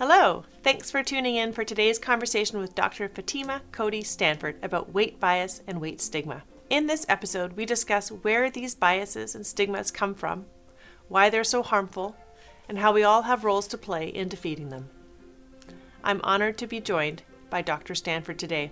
Hello! Thanks for tuning in for today's conversation with Dr. Fatima Cody Stanford about weight bias and weight stigma. In this episode, we discuss where these biases and stigmas come from, why they're so harmful, and how we all have roles to play in defeating them. I'm honored to be joined by Dr. Stanford today.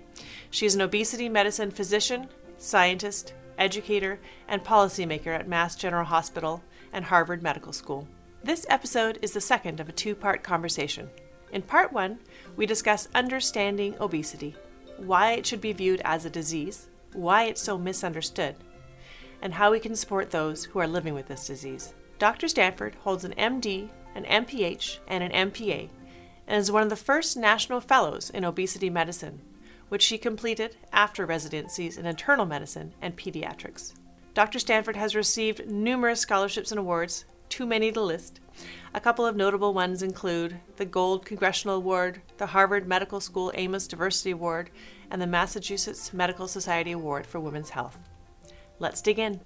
She is an obesity medicine physician, scientist, educator, and policymaker at Mass General Hospital and Harvard Medical School. This episode is the second of a two part conversation. In part one, we discuss understanding obesity, why it should be viewed as a disease, why it's so misunderstood, and how we can support those who are living with this disease. Dr. Stanford holds an MD, an MPH, and an MPA, and is one of the first national fellows in obesity medicine, which she completed after residencies in internal medicine and pediatrics. Dr. Stanford has received numerous scholarships and awards, too many to list. A couple of notable ones include the Gold Congressional Award, the Harvard Medical School Amos Diversity Award, and the Massachusetts Medical Society Award for Women's Health. Let's dig in.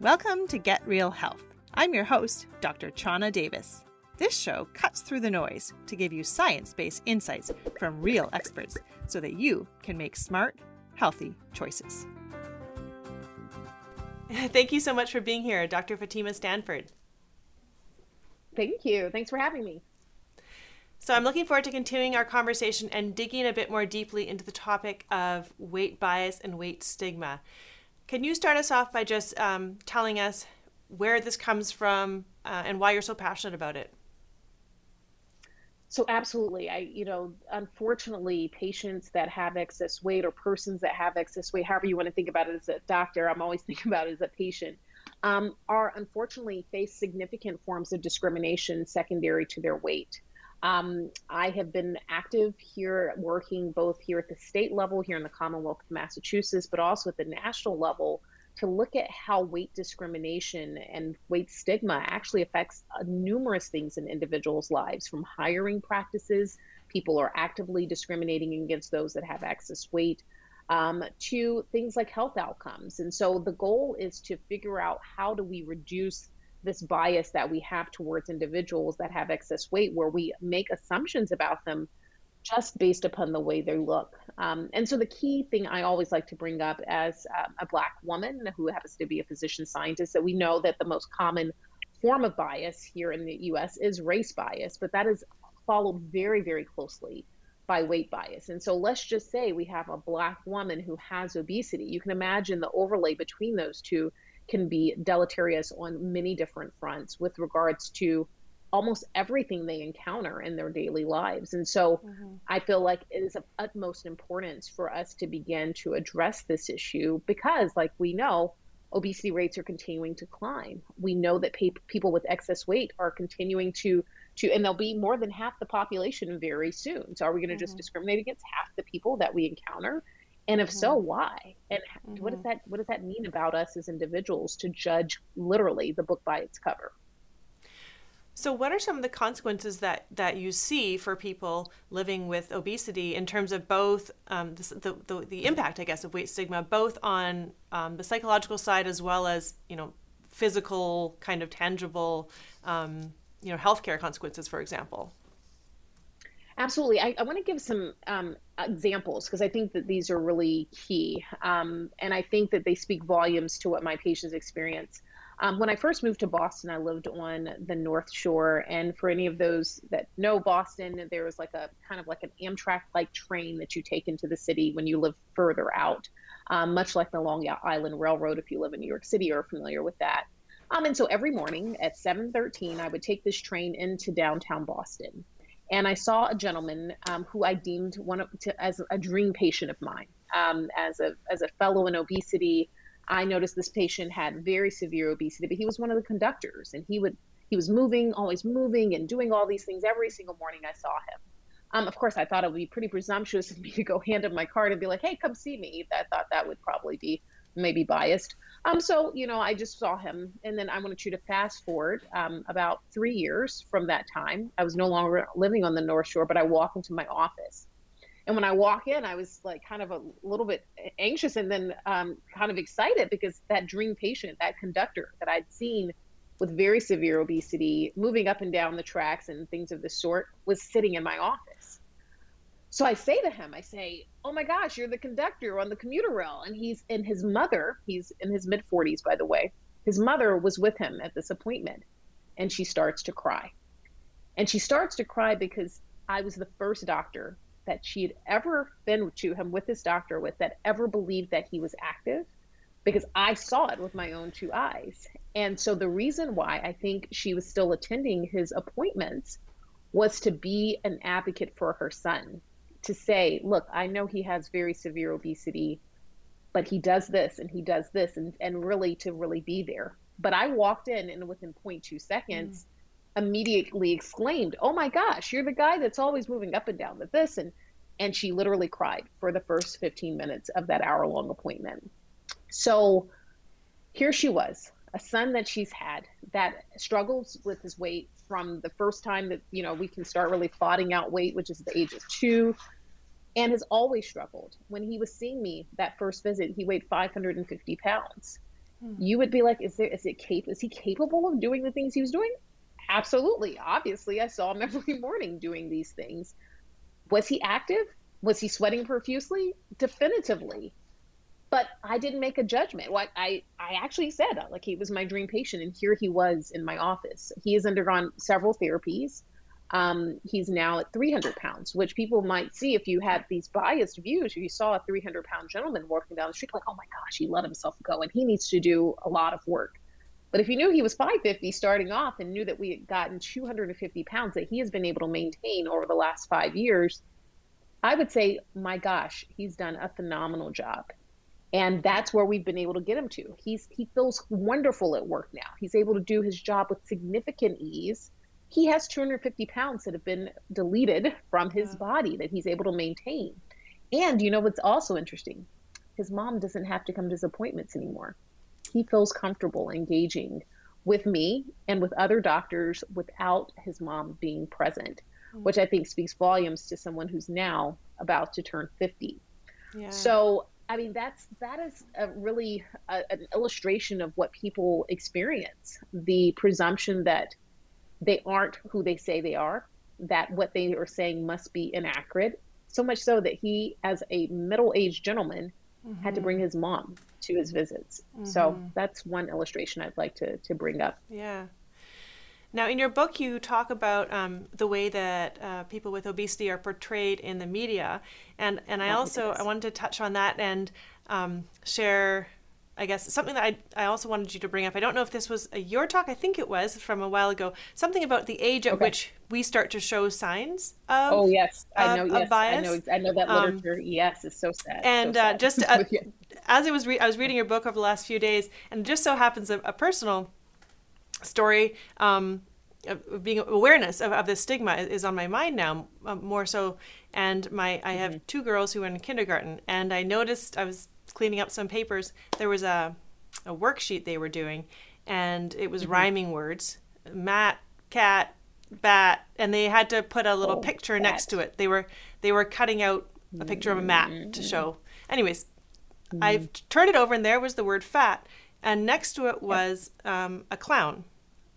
Welcome to Get Real Health. I'm your host, Dr. Chana Davis. This show cuts through the noise to give you science based insights from real experts so that you can make smart, healthy choices. Thank you so much for being here, Dr. Fatima Stanford. Thank you. Thanks for having me. So, I'm looking forward to continuing our conversation and digging a bit more deeply into the topic of weight bias and weight stigma. Can you start us off by just um, telling us where this comes from uh, and why you're so passionate about it? So absolutely, I you know, unfortunately, patients that have excess weight or persons that have excess weight, however you want to think about it as a doctor, I'm always thinking about it as a patient, um, are unfortunately face significant forms of discrimination secondary to their weight. Um, I have been active here, working both here at the state level, here in the Commonwealth of Massachusetts, but also at the national level to look at how weight discrimination and weight stigma actually affects uh, numerous things in individuals' lives, from hiring practices, people are actively discriminating against those that have excess weight, um, to things like health outcomes. And so the goal is to figure out how do we reduce this bias that we have towards individuals that have excess weight, where we make assumptions about them just based upon the way they look. Um, and so the key thing I always like to bring up as um, a black woman who happens to be a physician scientist that we know that the most common form of bias here in the US is race bias, but that is followed very, very closely by weight bias. And so let's just say we have a black woman who has obesity. You can imagine the overlay between those two can be deleterious on many different fronts with regards to almost everything they encounter in their daily lives. And so mm-hmm. I feel like it is of utmost importance for us to begin to address this issue because, like we know, obesity rates are continuing to climb. We know that pe- people with excess weight are continuing to to and they'll be more than half the population very soon. So are we going to mm-hmm. just discriminate against half the people that we encounter? And if mm-hmm. so, why? And what does mm-hmm. that what does that mean about us as individuals to judge literally the book by its cover? So, what are some of the consequences that, that you see for people living with obesity in terms of both um, the, the, the, impact, I guess, of weight stigma, both on um, the psychological side as well as, you know, physical, kind of tangible, um, you know, healthcare consequences, for example? Absolutely. I, I want to give some um, examples because I think that these are really key. Um, and I think that they speak volumes to what my patients experience. Um, when I first moved to Boston, I lived on the North Shore, and for any of those that know Boston, there was like a kind of like an Amtrak-like train that you take into the city when you live further out, um, much like the Long Island Railroad. If you live in New York City, or are familiar with that. Um, and so every morning at 7:13, I would take this train into downtown Boston, and I saw a gentleman um, who I deemed one of, to, as a dream patient of mine, um, as a as a fellow in obesity. I noticed this patient had very severe obesity, but he was one of the conductors and he would he was moving, always moving and doing all these things every single morning I saw him. Um, of course, I thought it would be pretty presumptuous of me to go hand him my card and be like, "Hey, come see me." I thought that would probably be maybe biased. Um, so you know, I just saw him, and then I wanted you to fast forward um, about three years from that time. I was no longer living on the North Shore, but I walk into my office, and when I walk in, I was like kind of a little bit anxious and then um, kind of excited because that dream patient, that conductor that I'd seen with very severe obesity, moving up and down the tracks and things of this sort, was sitting in my office. So I say to him, I say, Oh my gosh, you're the conductor on the commuter rail. And he's in his mother, he's in his mid 40s, by the way. His mother was with him at this appointment and she starts to cry. And she starts to cry because I was the first doctor that she had ever been to him with this doctor with that ever believed that he was active because I saw it with my own two eyes. And so the reason why I think she was still attending his appointments was to be an advocate for her son, to say, look, I know he has very severe obesity, but he does this and he does this, and, and really to really be there. But I walked in and within 0.2 seconds, mm. Immediately exclaimed, Oh my gosh, you're the guy that's always moving up and down with this. And and she literally cried for the first 15 minutes of that hour long appointment. So here she was, a son that she's had that struggles with his weight from the first time that, you know, we can start really plotting out weight, which is the age of two, and has always struggled. When he was seeing me that first visit, he weighed 550 pounds. Hmm. You would be like, is there, is it cap- is he capable of doing the things he was doing? Absolutely. Obviously, I saw him every morning doing these things. Was he active? Was he sweating profusely? Definitively but I didn't make a judgment. What I, I actually said, like he was my dream patient, and here he was in my office. He has undergone several therapies. Um, he's now at 300 pounds, which people might see if you had these biased views. If you saw a 300 pound gentleman walking down the street, like, oh my gosh, he let himself go, and he needs to do a lot of work. But if you knew he was 550 starting off and knew that we had gotten 250 pounds that he has been able to maintain over the last five years, I would say, my gosh, he's done a phenomenal job. And that's where we've been able to get him to. He's he feels wonderful at work now. He's able to do his job with significant ease. He has 250 pounds that have been deleted from his body that he's able to maintain. And you know what's also interesting? His mom doesn't have to come to his appointments anymore he feels comfortable engaging with me and with other doctors without his mom being present mm-hmm. which i think speaks volumes to someone who's now about to turn 50 yeah. so I mean, that's that is a really a, an illustration of what people experience: the presumption that they aren't who they say they are, that what they are saying must be inaccurate. So much so that he, as a middle-aged gentleman, mm-hmm. had to bring mm-hmm. his mom to his visits. Mm-hmm. So that's one illustration I'd like to to bring up. Yeah. Now, in your book, you talk about um, the way that uh, people with obesity are portrayed in the media, and and I also I wanted to touch on that and um, share, I guess, something that I I also wanted you to bring up. I don't know if this was a, your talk. I think it was from a while ago. Something about the age at okay. which we start to show signs of. Oh yes, I know. Yes, bias. I know. I know that um, literature. Um, yes, it's so sad. And so uh, sad. Uh, just uh, as I was re- I was reading your book over the last few days, and it just so happens a, a personal story um, of being awareness of, of this stigma is on my mind now uh, more so and my i have mm-hmm. two girls who are in kindergarten and i noticed i was cleaning up some papers there was a, a worksheet they were doing and it was mm-hmm. rhyming words mat cat bat and they had to put a little oh, picture next to it they were they were cutting out a picture of a mat to mm-hmm. show anyways mm-hmm. i turned it over and there was the word fat and next to it was um, a clown,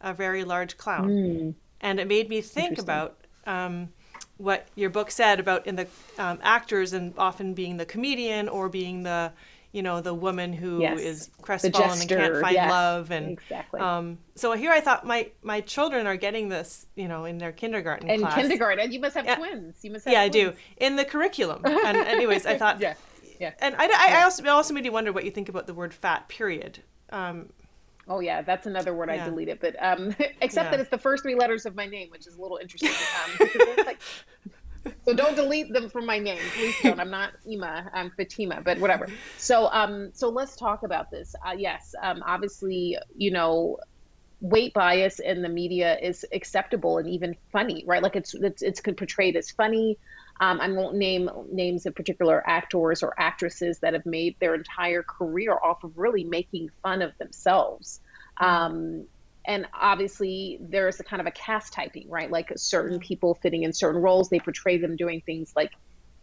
a very large clown, mm. and it made me think about um, what your book said about in the um, actors and often being the comedian or being the you know the woman who yes. is crestfallen and can't find yes. love and exactly. um, so here I thought my my children are getting this you know in their kindergarten in class. kindergarten you must have yeah. twins you must have yeah twins. I do in the curriculum and anyways I thought yeah yeah and I, I, I also also made you wonder what you think about the word fat period um, oh yeah, that's another word yeah. I deleted, but um, except yeah. that it's the first three letters of my name, which is a little interesting. Um, like, so don't delete them from my name, please don't. I'm not Ima, I'm Fatima, but whatever. So um, so let's talk about this. Uh, yes, um, obviously, you know, weight bias in the media is acceptable and even funny, right? Like it's it's it's portrayed as funny. Um, I won't name names of particular actors or actresses that have made their entire career off of really making fun of themselves. Um, and obviously, there's a kind of a cast typing, right? Like certain people fitting in certain roles, they portray them doing things like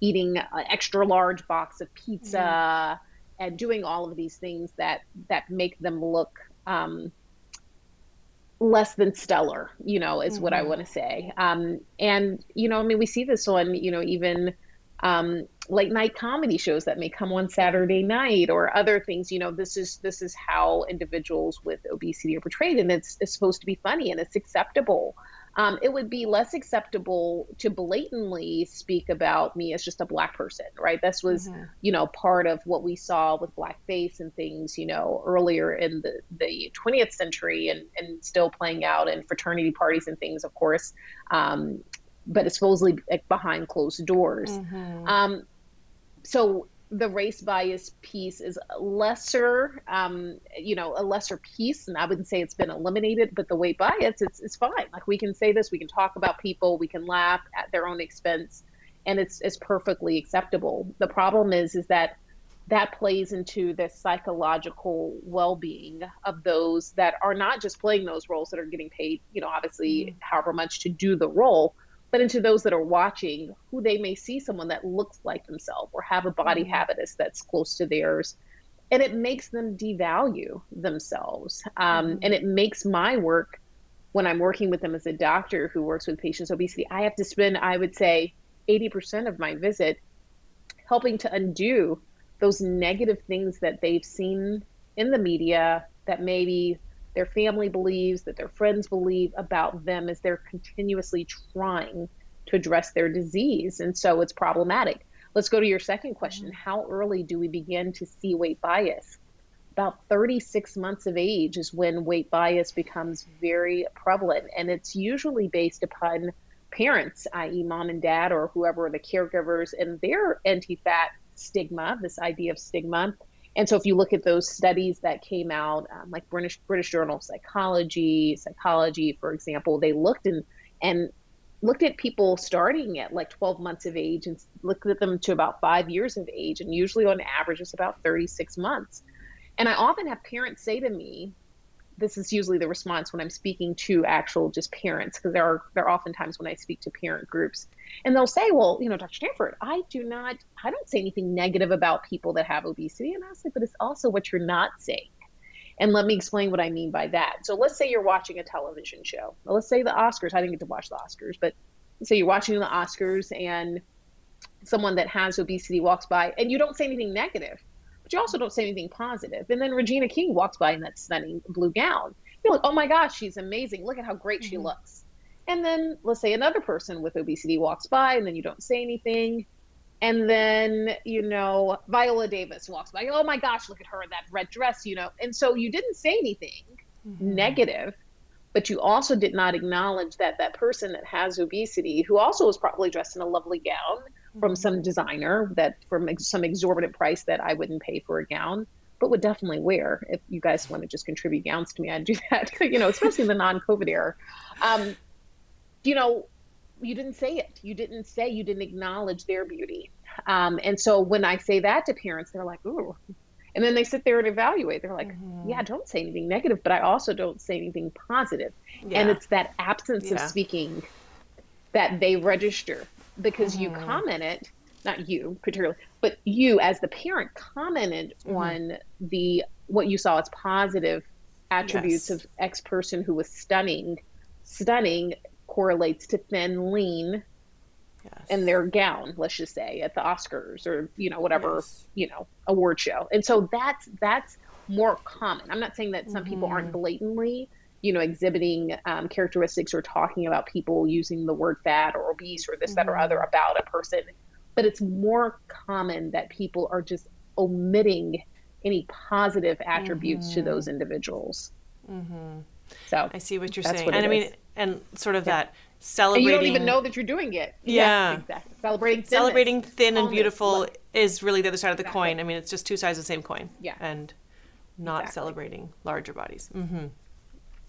eating an extra large box of pizza mm-hmm. and doing all of these things that that make them look um, less than stellar, you know, is mm-hmm. what I mm-hmm. want to say. Um, and, you know, I mean, we see this on, you know, even um, late night comedy shows that may come on Saturday night or other things. You know, this is this is how individuals with obesity are portrayed, and it's, it's supposed to be funny and it's acceptable. Um, it would be less acceptable to blatantly speak about me as just a black person, right? This was, mm-hmm. you know, part of what we saw with blackface and things, you know, earlier in the, the 20th century and, and still playing out in fraternity parties and things, of course. Um, but it's supposedly behind closed doors. Mm-hmm. Um, so the race bias piece is lesser, um, you know, a lesser piece, and I wouldn't say it's been eliminated, but the weight bias, it's, it's fine. Like we can say this, we can talk about people, we can laugh at their own expense, and it's it's perfectly acceptable. The problem is, is that that plays into the psychological well-being of those that are not just playing those roles that are getting paid, you know, obviously mm-hmm. however much to do the role, but into those that are watching who they may see someone that looks like themselves or have a body mm-hmm. habitus that's close to theirs and it makes them devalue themselves um, mm-hmm. and it makes my work when i'm working with them as a doctor who works with patients with obesity i have to spend i would say 80% of my visit helping to undo those negative things that they've seen in the media that maybe their family believes, that their friends believe about them as they're continuously trying to address their disease. And so it's problematic. Let's go to your second question. Mm-hmm. How early do we begin to see weight bias? About 36 months of age is when weight bias becomes very prevalent. And it's usually based upon parents, i.e., mom and dad, or whoever are the caregivers, and their anti fat stigma, this idea of stigma, and so if you look at those studies that came out, um, like British British Journal of Psychology, Psychology, for example, they looked and and looked at people starting at like 12 months of age and looked at them to about five years of age, and usually on average it's about 36 months. And I often have parents say to me, this is usually the response when I'm speaking to actual just parents, because there are there are oftentimes when I speak to parent groups, and they'll say, "Well, you know, Dr. Stanford, I do not, I don't say anything negative about people that have obesity," and I say, "But it's also what you're not saying." And let me explain what I mean by that. So let's say you're watching a television show. Well, let's say the Oscars. I didn't get to watch the Oscars, but say you're watching the Oscars and someone that has obesity walks by, and you don't say anything negative but you also don't say anything positive. And then Regina King walks by in that stunning blue gown. You're like, oh my gosh, she's amazing. Look at how great mm-hmm. she looks. And then let's say another person with obesity walks by and then you don't say anything. And then, you know, Viola Davis walks by. Oh my gosh, look at her in that red dress, you know. And so you didn't say anything mm-hmm. negative, but you also did not acknowledge that that person that has obesity, who also was probably dressed in a lovely gown, from some designer that from some exorbitant price that I wouldn't pay for a gown, but would definitely wear. If you guys want to just contribute gowns to me, I'd do that. you know, especially in the non-COVID era. Um, you know, you didn't say it. You didn't say. You didn't acknowledge their beauty. Um, and so when I say that to parents, they're like, "Ooh." And then they sit there and evaluate. They're like, mm-hmm. yeah, don't say anything negative, but I also don't say anything positive. Yeah. And it's that absence yeah. of speaking that they register because mm-hmm. you commented, not you particularly, but you as the parent commented mm-hmm. on the what you saw as positive attributes yes. of X person who was stunning. Stunning correlates to thin, lean, yes. and their gown, let's just say, at the Oscars or you know whatever yes. you know award show. And so that's that's more common. I'm not saying that some mm-hmm. people aren't mm-hmm. blatantly you know, exhibiting um, characteristics or talking about people using the word fat or obese or this, mm-hmm. that, or other mm-hmm. about a person. But it's more common that people are just omitting any positive attributes mm-hmm. to those individuals. Mm-hmm. So I see what you're saying, what and I mean, and sort of yeah. that celebrating. And you don't even know that you're doing it. Yeah, yeah exactly. Celebrating thinness, celebrating thin and beautiful is really the other side of the exactly. coin. I mean, it's just two sides of the same coin. Yeah, and not exactly. celebrating larger bodies. Mm-hmm.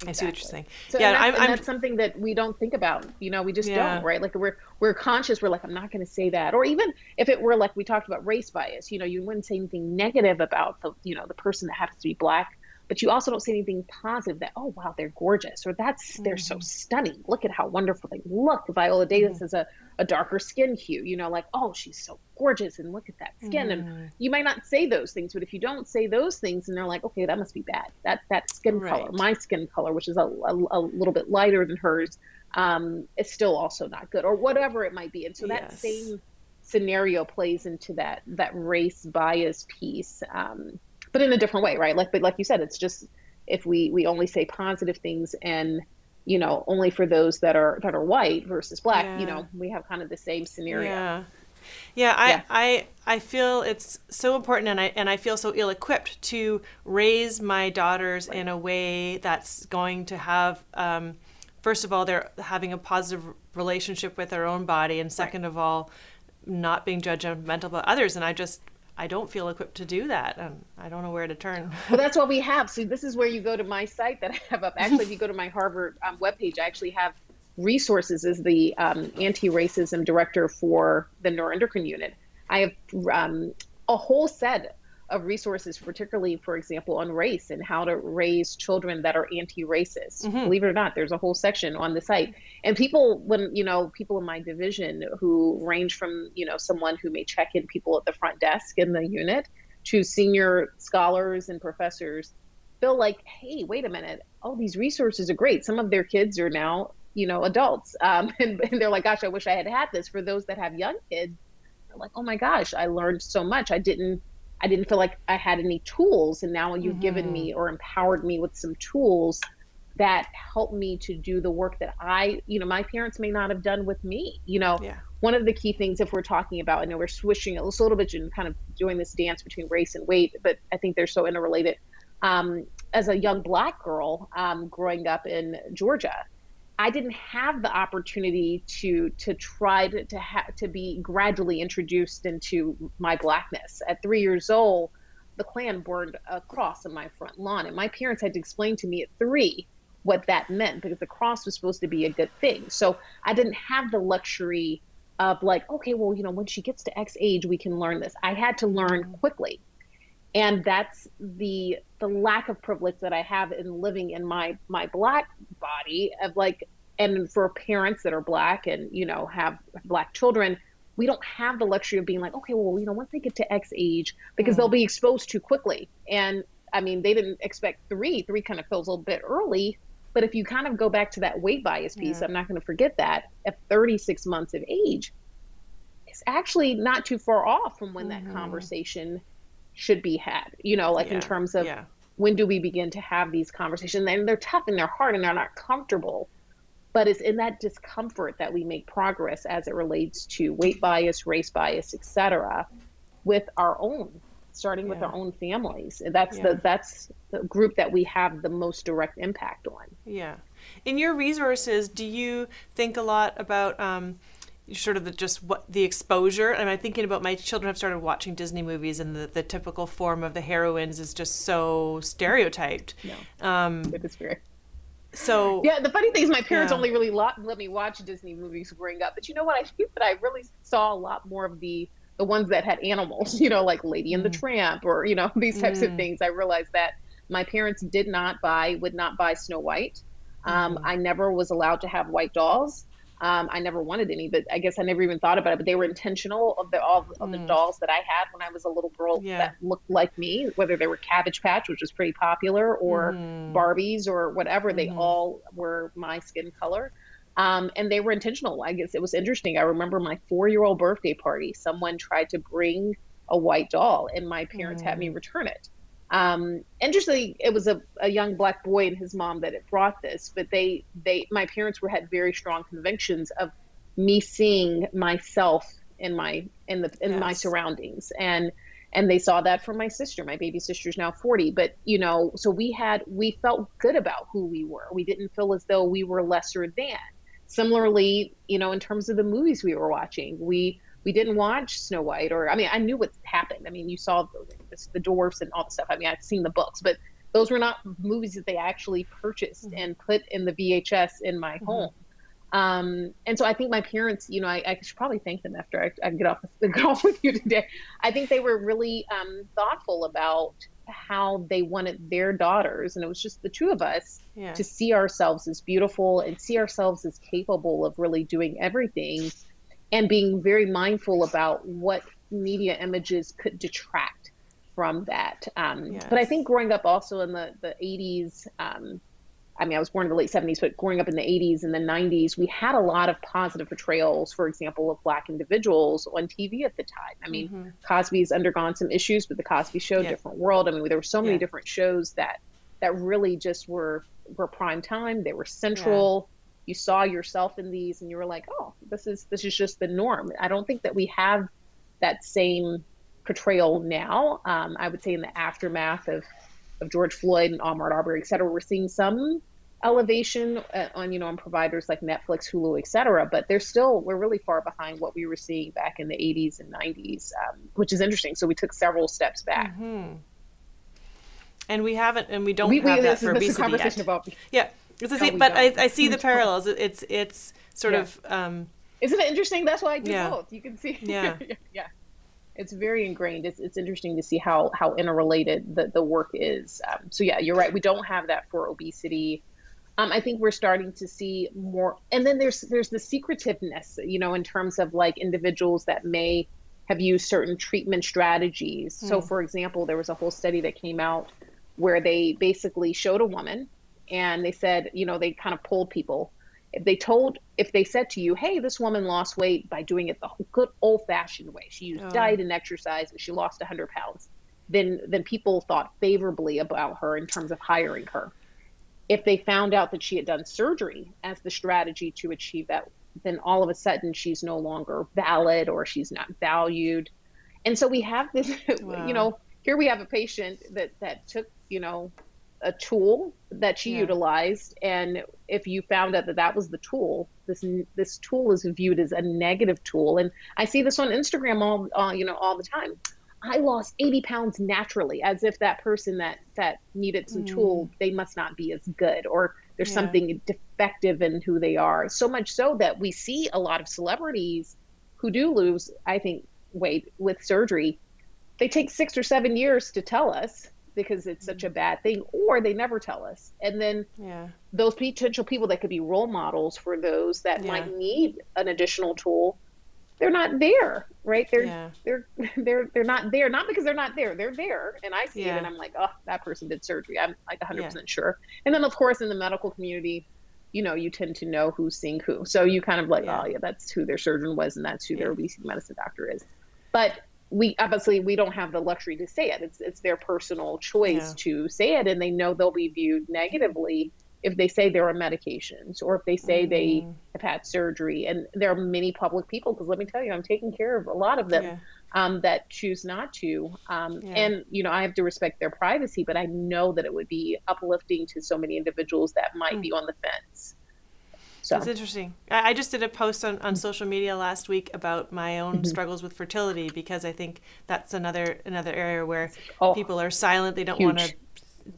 Exactly. I see what you're saying. So, yeah, and, that's, I'm, and that's something that we don't think about. You know, we just yeah. don't, right? Like we're we're conscious. We're like, I'm not going to say that. Or even if it were like we talked about race bias, you know, you wouldn't say anything negative about the you know the person that happens to be black, but you also don't see anything positive that oh wow they're gorgeous or that's mm-hmm. they're so mm-hmm. stunning look at how wonderful they look viola davis mm-hmm. is a, a darker skin hue you know like oh she's so gorgeous and look at that skin mm-hmm. and you might not say those things but if you don't say those things and they're like okay that must be bad that that skin right. color my skin color which is a, a, a little bit lighter than hers um, is still also not good or whatever it might be and so that yes. same scenario plays into that that race bias piece um, but in a different way, right? Like, but like you said, it's just if we we only say positive things and you know only for those that are that are white versus black, yeah. you know, we have kind of the same scenario. Yeah. Yeah, I, yeah. I I feel it's so important and I and I feel so ill equipped to raise my daughters right. in a way that's going to have um, first of all they're having a positive relationship with their own body and second right. of all not being judgmental about others and I just I don't feel equipped to do that. and I don't know where to turn. well, that's what we have. So this is where you go to my site that I have up. Actually, if you go to my Harvard um, webpage, I actually have resources as the um, anti-racism director for the neuroendocrine unit. I have um, a whole set of resources, particularly, for example, on race and how to raise children that are anti-racist. Mm-hmm. Believe it or not, there's a whole section on the site. And people, when you know, people in my division who range from you know someone who may check in people at the front desk in the unit to senior scholars and professors, feel like, hey, wait a minute, all these resources are great. Some of their kids are now you know adults, um, and, and they're like, gosh, I wish I had had this. For those that have young kids, they're like, oh my gosh, I learned so much. I didn't I didn't feel like I had any tools. And now you've mm-hmm. given me or empowered me with some tools that help me to do the work that I, you know, my parents may not have done with me. You know, yeah. one of the key things, if we're talking about, I know we're swishing it a little bit and kind of doing this dance between race and weight, but I think they're so interrelated. Um, as a young black girl um, growing up in Georgia, I didn't have the opportunity to to try to to, ha- to be gradually introduced into my blackness. At three years old, the Klan burned a cross on my front lawn, and my parents had to explain to me at three what that meant because the cross was supposed to be a good thing. So I didn't have the luxury of like, okay, well, you know, when she gets to X age, we can learn this. I had to learn quickly and that's the the lack of privilege that I have in living in my my black body of like and for parents that are black and you know have black children we don't have the luxury of being like okay well you know once they get to x age because mm. they'll be exposed too quickly and i mean they didn't expect three three kind of feels a little bit early but if you kind of go back to that weight bias piece yeah. i'm not going to forget that at 36 months of age it's actually not too far off from when mm-hmm. that conversation should be had you know like yeah. in terms of yeah. when do we begin to have these conversations and they're tough and they're hard and they're not comfortable but it's in that discomfort that we make progress as it relates to weight bias race bias etc with our own starting yeah. with our own families that's the that's the group that we have the most direct impact on yeah in your resources do you think a lot about um, sort of the, just what the exposure. And I'm thinking about my children have started watching Disney movies, and the, the typical form of the heroines is just so stereotyped. Yeah, um, it is very. So yeah, the funny thing is, my parents yeah. only really let, let me watch Disney movies growing up. But you know what? I think that I really saw a lot more of the the ones that had animals. You know, like Lady and the mm. Tramp, or you know these types mm. of things. I realized that my parents did not buy, would not buy Snow White. Um, mm. I never was allowed to have white dolls. Um, I never wanted any, but I guess I never even thought about it. But they were intentional of the all of the mm. dolls that I had when I was a little girl yeah. that looked like me, whether they were Cabbage Patch, which was pretty popular, or mm. Barbies or whatever. Mm. They mm-hmm. all were my skin color. Um, and they were intentional. I guess it was interesting. I remember my four year old birthday party, someone tried to bring a white doll, and my parents had me mm. return it. Um, interestingly, it was a, a young black boy and his mom that had brought this, but they, they, my parents were had very strong convictions of me seeing myself in my in the in yes. my surroundings and and they saw that from my sister my baby sister's now 40 but you know so we had we felt good about who we were we didn't feel as though we were lesser than similarly you know in terms of the movies we were watching we we didn't watch Snow White, or I mean, I knew what happened. I mean, you saw the, the dwarfs and all the stuff. I mean, I'd seen the books, but those were not movies that they actually purchased mm-hmm. and put in the VHS in my mm-hmm. home. Um, and so I think my parents, you know, I, I should probably thank them after I, I, get off get off with you today. I think they were really um, thoughtful about how they wanted their daughters, and it was just the two of us, Yeah. to see ourselves as beautiful and see ourselves as capable of really doing everything and being very mindful about what media images could detract from that. Um, But I think growing up also in the, the 80s, um, I mean, I was born in the late 70s, but growing up in the 80s and the 90s, we had a lot of positive portrayals, for example, of Black individuals on TV at the time. I mean, Cosby's undergone some issues, but the Cosby Show, Yeah. different world. I mean, there were so many Yeah. different shows that that really just were were prime time. They were central. You saw yourself in these, and you were like, "Oh, this is this is just the norm." I don't think that we have that same portrayal now. Um, I would say in the aftermath of of George Floyd and Ahmaud Arbery, et cetera, we're seeing some elevation uh, on you know on providers like Netflix, Hulu, et cetera. But they're still we're really far behind what we were seeing back in the 80s and 90s, um, which is interesting. So we took several steps back. and we haven't, and we don't We, we have that this, for is, this a obesity conversation yet. about. yeah, it's the same, we but I. I see the parallels. It's it's sort Yeah. of um, Isn't it interesting? That's why I do Yeah. both. You can see. Yeah. yeah. It's very ingrained. It's, it's interesting to see how how interrelated the, the work is. Um, so yeah, you're right. We don't have that for obesity. Um, I think we're starting to see more, and then there's there's the secretiveness, you know, in terms of like individuals that may have used certain treatment strategies. So, for example, there was a whole study that came out where they basically showed a woman, and they said, you know, they kind of polled people. If they told, if they said to you, "Hey, this woman lost weight by doing it the good old-fashioned way. She used Oh. diet and exercise, and she lost 100 pounds," then then people thought favorably about her in terms of hiring her if they found out that she had done surgery as the strategy to achieve that, then all of a sudden she's no longer valid or she's not valued. And so we have this, Wow. you know, here we have a patient that that took, you know, a tool that she Yeah. utilized, and if you found out that that was the tool, this this tool is viewed as a negative tool. And I see this on Instagram all, all you know, all the time. I lost 80 pounds naturally, as if that person that that needed some tool, mm. they must not be as good, or there's Yeah. something defective in who they are. So much so that we see a lot of celebrities who do lose, I think, weight with surgery. They take six or seven years to tell us because it's such mm-hmm. a bad thing, or they never tell us. And then yeah, those potential people that could be role models for those that Yeah. might need an additional tool they're not there right? They're Yeah. they're they're they're not there. Not because they're not there. They're there and i see it and i'm like oh that person did surgery. I'm like 100% sure. And then of course in the medical community you know you tend to know who's seeing who. So you kind of like oh yeah that's who their surgeon was and that's who their obesity medicine doctor is. But we obviously we don't have the luxury to say it it's it's their personal choice Yeah. to say it and they know they'll be viewed negatively if they say they're on medications or if they say they Mm. have had surgery and there are many public people because let me tell you i'm taking care of a lot of them Yeah. um, that choose not to um, Yeah. and you know i have to respect their privacy but i know that it would be uplifting to so many individuals that might Hmm. be on the fence so That's interesting. I I just did a post on, on social media last week about my own Mm-hmm. struggles with fertility because I think that's another another area where Oh, people are silent. They don't want to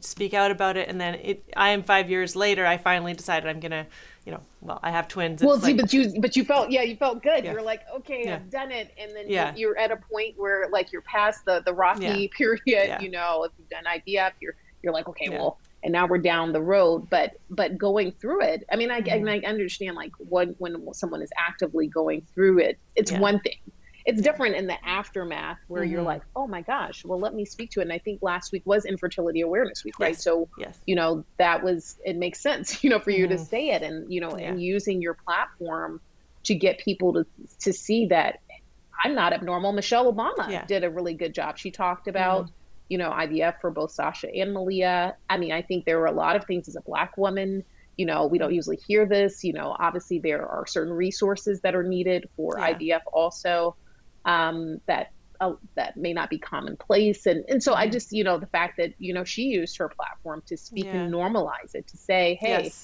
speak out about it. And then it, I am five years later. I finally decided I'm gonna, you know, well, I have twins. well see like- but you but you felt yeah you felt good Yeah. you were like okay Yeah. i've done it and then Yeah. you're at a point where like you're past the the rocky period you know if you've done ivf you're you're like okay well and now we're down the road but but going through it i mean i, Mm-hmm. I, I understand like when when someone is actively going through it it's Yeah. one thing it's different in the aftermath where you're Mhm. like oh my gosh well let me speak to it and i think last week was infertility awareness week right so yes. you know that was it makes sense you know for you to Mhm. say it and you know Yeah. and using your platform to get people to to see that i'm not abnormal michelle obama Yeah. did a really good job she talked about you know ivf for both sasha and malia i mean i think there were a lot of things as a black woman you know we don't usually hear this you know obviously there are certain resources that are needed for Yeah. ivf also um, that uh, that may not be commonplace and and so i just you know the fact that you know she used her platform to speak Yeah. and normalize it to say hey Yes.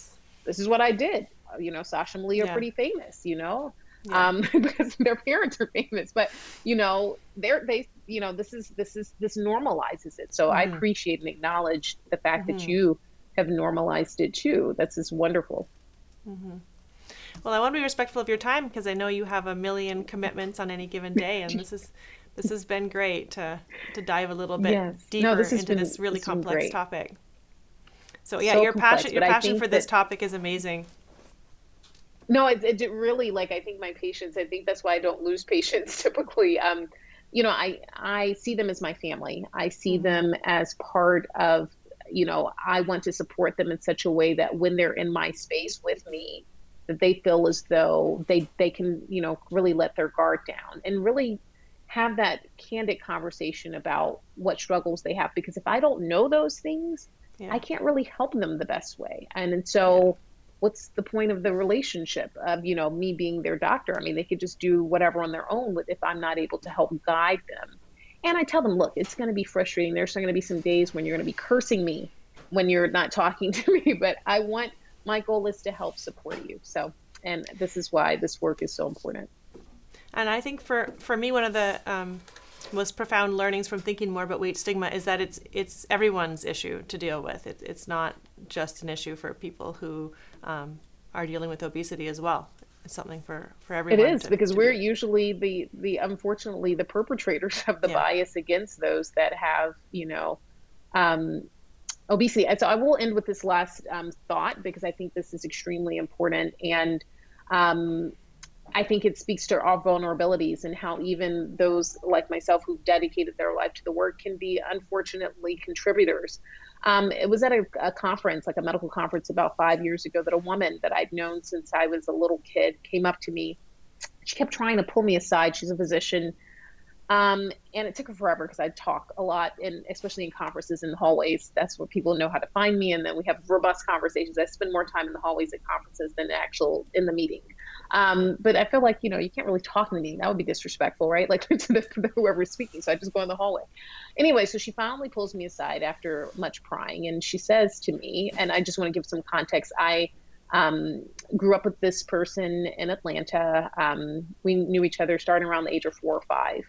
this is what i did Uh, you know sasha and malia Yeah. are pretty famous you know Yeah. um because their parents are famous but you know they're they you know this is this is this normalizes it so i Mhm. appreciate and acknowledge the fact Mhm. that you have normalized it too that's just wonderful Well, I want to be respectful of your time because I know you have a million commitments on any given day, and this is This has been great to to dive a little bit Yes. deeper No, this into been- this really this complex topic. So yeah, So your complex, passion your passion for this topic is amazing. No, it, it really like I think my patients. I think that's why I don't lose patients typically. Um, you know, I I see them as my family. I see Mm-hmm. them as part of. You know, I want to support them in such a way that when they're in my space with me, that they feel as though they they can you know really let their guard down and really have that candid conversation about what struggles they have. Because if I don't know those things, Yeah. I can't really help them the best way. And, and so, what's the point of the relationship of you know me being their doctor? I mean, they could just do whatever on their own if I'm not able to help guide them. And I tell them, look, it's going to be frustrating. There's going to be some days when you're going to be cursing me when you're not talking to me, but I want my goal is to help support you. So, and this is why this work is so important. And I think for for me, one of the um, most profound learnings from thinking more about weight stigma is that it's it's everyone's issue to deal with. It, it's not just an issue for people who um, are dealing with obesity as well. It's something for for everyone. It is to- because to we're do. usually the the unfortunately the perpetrators of the Yeah. bias against those that have you know um, obesity. And so I will end with this last um, thought because I think this is extremely important and um, I think it speaks to our vulnerabilities and how even those like myself who've dedicated their life to the work can be unfortunately contributors. Um, it was at a, a conference, like a medical conference, about five years ago, that a woman that I'd known since I was a little kid came up to me. She kept trying to pull me aside. She's a physician. Um, and it took her forever because I'd talk a lot, and especially in conferences in the hallways. That's where people know how to find me, and then we have robust conversations. I spend more time in the hallways at conferences than actual in the meeting. Um, but I feel like you know you can't really talk the meeting. That would be disrespectful, right? Like to the, to whoever's speaking. So I just go in the hallway. Anyway, so she finally pulls me aside after much prying, and she says to me, and I just want to give some context. I um, grew up with this person in Atlanta. Um, we knew each other starting around the age of four or five.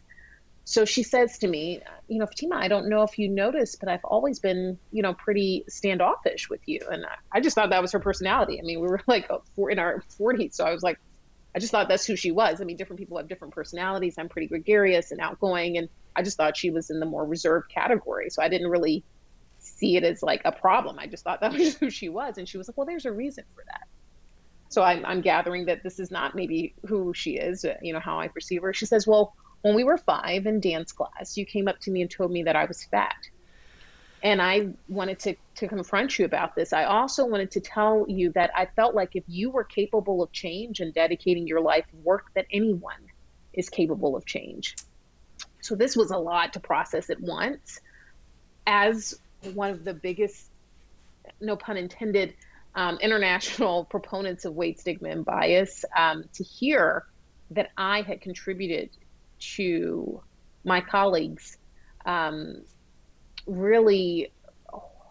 So she says to me, you know, Fatima, I don't know if you noticed, but I've always been, you know, pretty standoffish with you. And I, I just thought that was her personality. I mean, we were like uh, in our 40s. So I was like, I just thought that's who she was. I mean, different people have different personalities. I'm pretty gregarious and outgoing. And I just thought she was in the more reserved category. So I didn't really see it as like a problem. I just thought that was who she was. And she was like, well, there's a reason for that. So I'm, I'm gathering that this is not maybe who she is, uh, you know, how I perceive her. She says, well, when we were five in dance class, you came up to me and told me that I was fat. And I wanted to, to confront you about this. I also wanted to tell you that I felt like if you were capable of change and dedicating your life work, that anyone is capable of change. So this was a lot to process at once. As one of the biggest, no pun intended, um, international proponents of weight stigma and bias, um, to hear that I had contributed to my colleagues um, really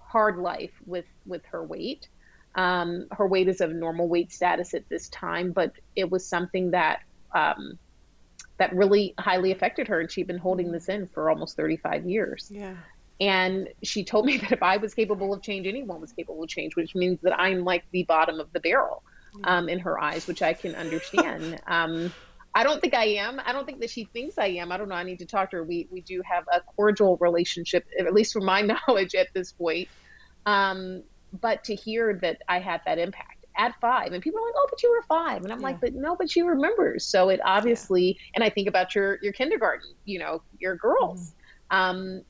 hard life with with her weight. Um, her weight is of normal weight status at this time, but it was something that um, that really highly affected her, and she'd been holding this in for almost 35 years. Yeah. And she told me that if I was capable of change, anyone was capable of change, which means that I'm like the bottom of the barrel um, in her eyes, which I can understand. I don't think I am. I don't think that she thinks I am. I don't know. I need to talk to her. We we do have a cordial relationship, at least from my knowledge at this point. Um, but to hear that I had that impact at five, and people are like, "Oh, but you were five. and I'm like, "But no, but she remembers." So it obviously, and I think about your your kindergarten, you know, your girls. Um,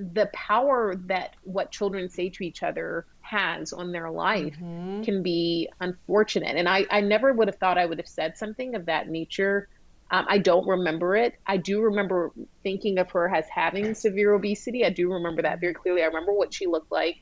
the power that what children say to each other has on their life Mhm. can be unfortunate. And I, I never would have thought I would have said something of that nature. Um, I don't remember it. I do remember thinking of her as having severe obesity. I do remember that very clearly. I remember what she looked like.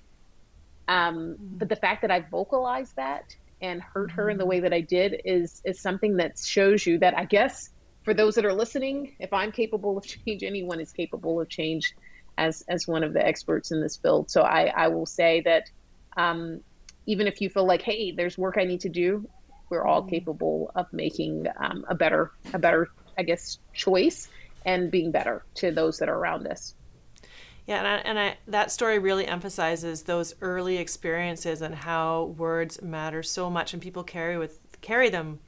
Um, but the fact that I vocalized that and hurt her in the way that I did is is something that shows you that I guess for those that are listening, if I'm capable of change, anyone is capable of change as as one of the experts in this field. So I, I will say that um, even if you feel like, hey, there's work I need to do, we're all capable of making um, a better a better I guess choice and being better to those that are around us. Yeah, and, I, and I, that story really emphasizes those early experiences and how words matter so much, and people carry with carry them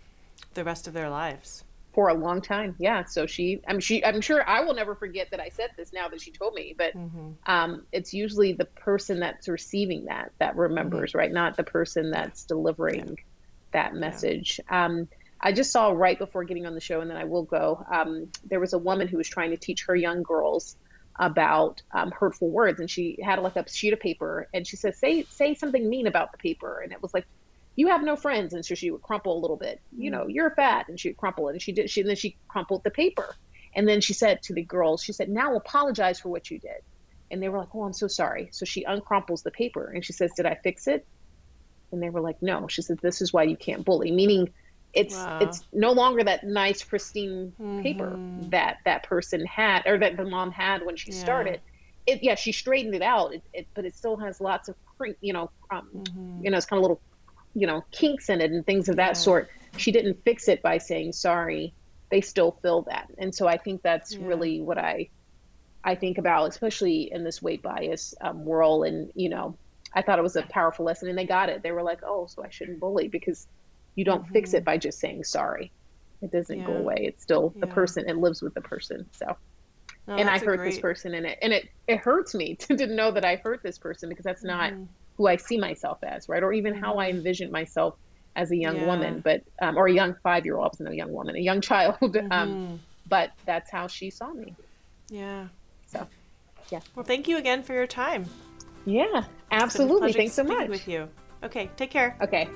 the rest of their lives. For a long time. Yeah. So she, I'm she, I'm sure I will never forget that I said this now that she told me. But mm-hmm. um, it's usually the person that's receiving that that remembers, mm-hmm. right? Not the person that's delivering yeah. that message. Yeah. Um, I just saw right before getting on the show, and then I will go. Um, there was a woman who was trying to teach her young girls about um, hurtful words, and she had like a sheet of paper, and she said, "Say say something mean about the paper," and it was like you have no friends. And so she would crumple a little bit. You know you're fat. And she would crumple it. And she did she and then she crumpled the paper. And then she said to the girls she said now apologize for what you did. And they were like oh i'm so sorry. So she uncrumples the paper. And she says did i fix it? And they were like no. She said this is why you can't bully. Meaning it's wow. it's no longer that nice pristine mm-hmm. paper that that person had or that the mom had when she yeah. started. It yeah she straightened it out. It, it, but it still has lots of crink you know um, mm-hmm. you know it's kind of little you know kinks in it and things of that yeah. sort she didn't fix it by saying sorry they still feel that. And so i think that's yeah. really what i i think about especially in this weight bias um, world. And you know i thought it was a powerful lesson and they got it. They were like oh so i shouldn't bully because you don't mm-hmm. fix it by just saying sorry. It doesn't yeah. go away. It's still the person it lives with the person. So oh, and i hurt great... this person and it. And it it hurts me to, to know that i hurt this person because that's not mm-hmm who I see myself as, right? Or even how I mm-hmm. envisioned myself as a young yeah. woman, but um, or a young five year old. Wasn't a young woman, a young child. Um, mm-hmm. Um, but that's how she saw me. Yeah. So, yeah. Well, thank you again for your time. Yeah, absolutely. Thanks so much. With you. Okay. Take care. Okay.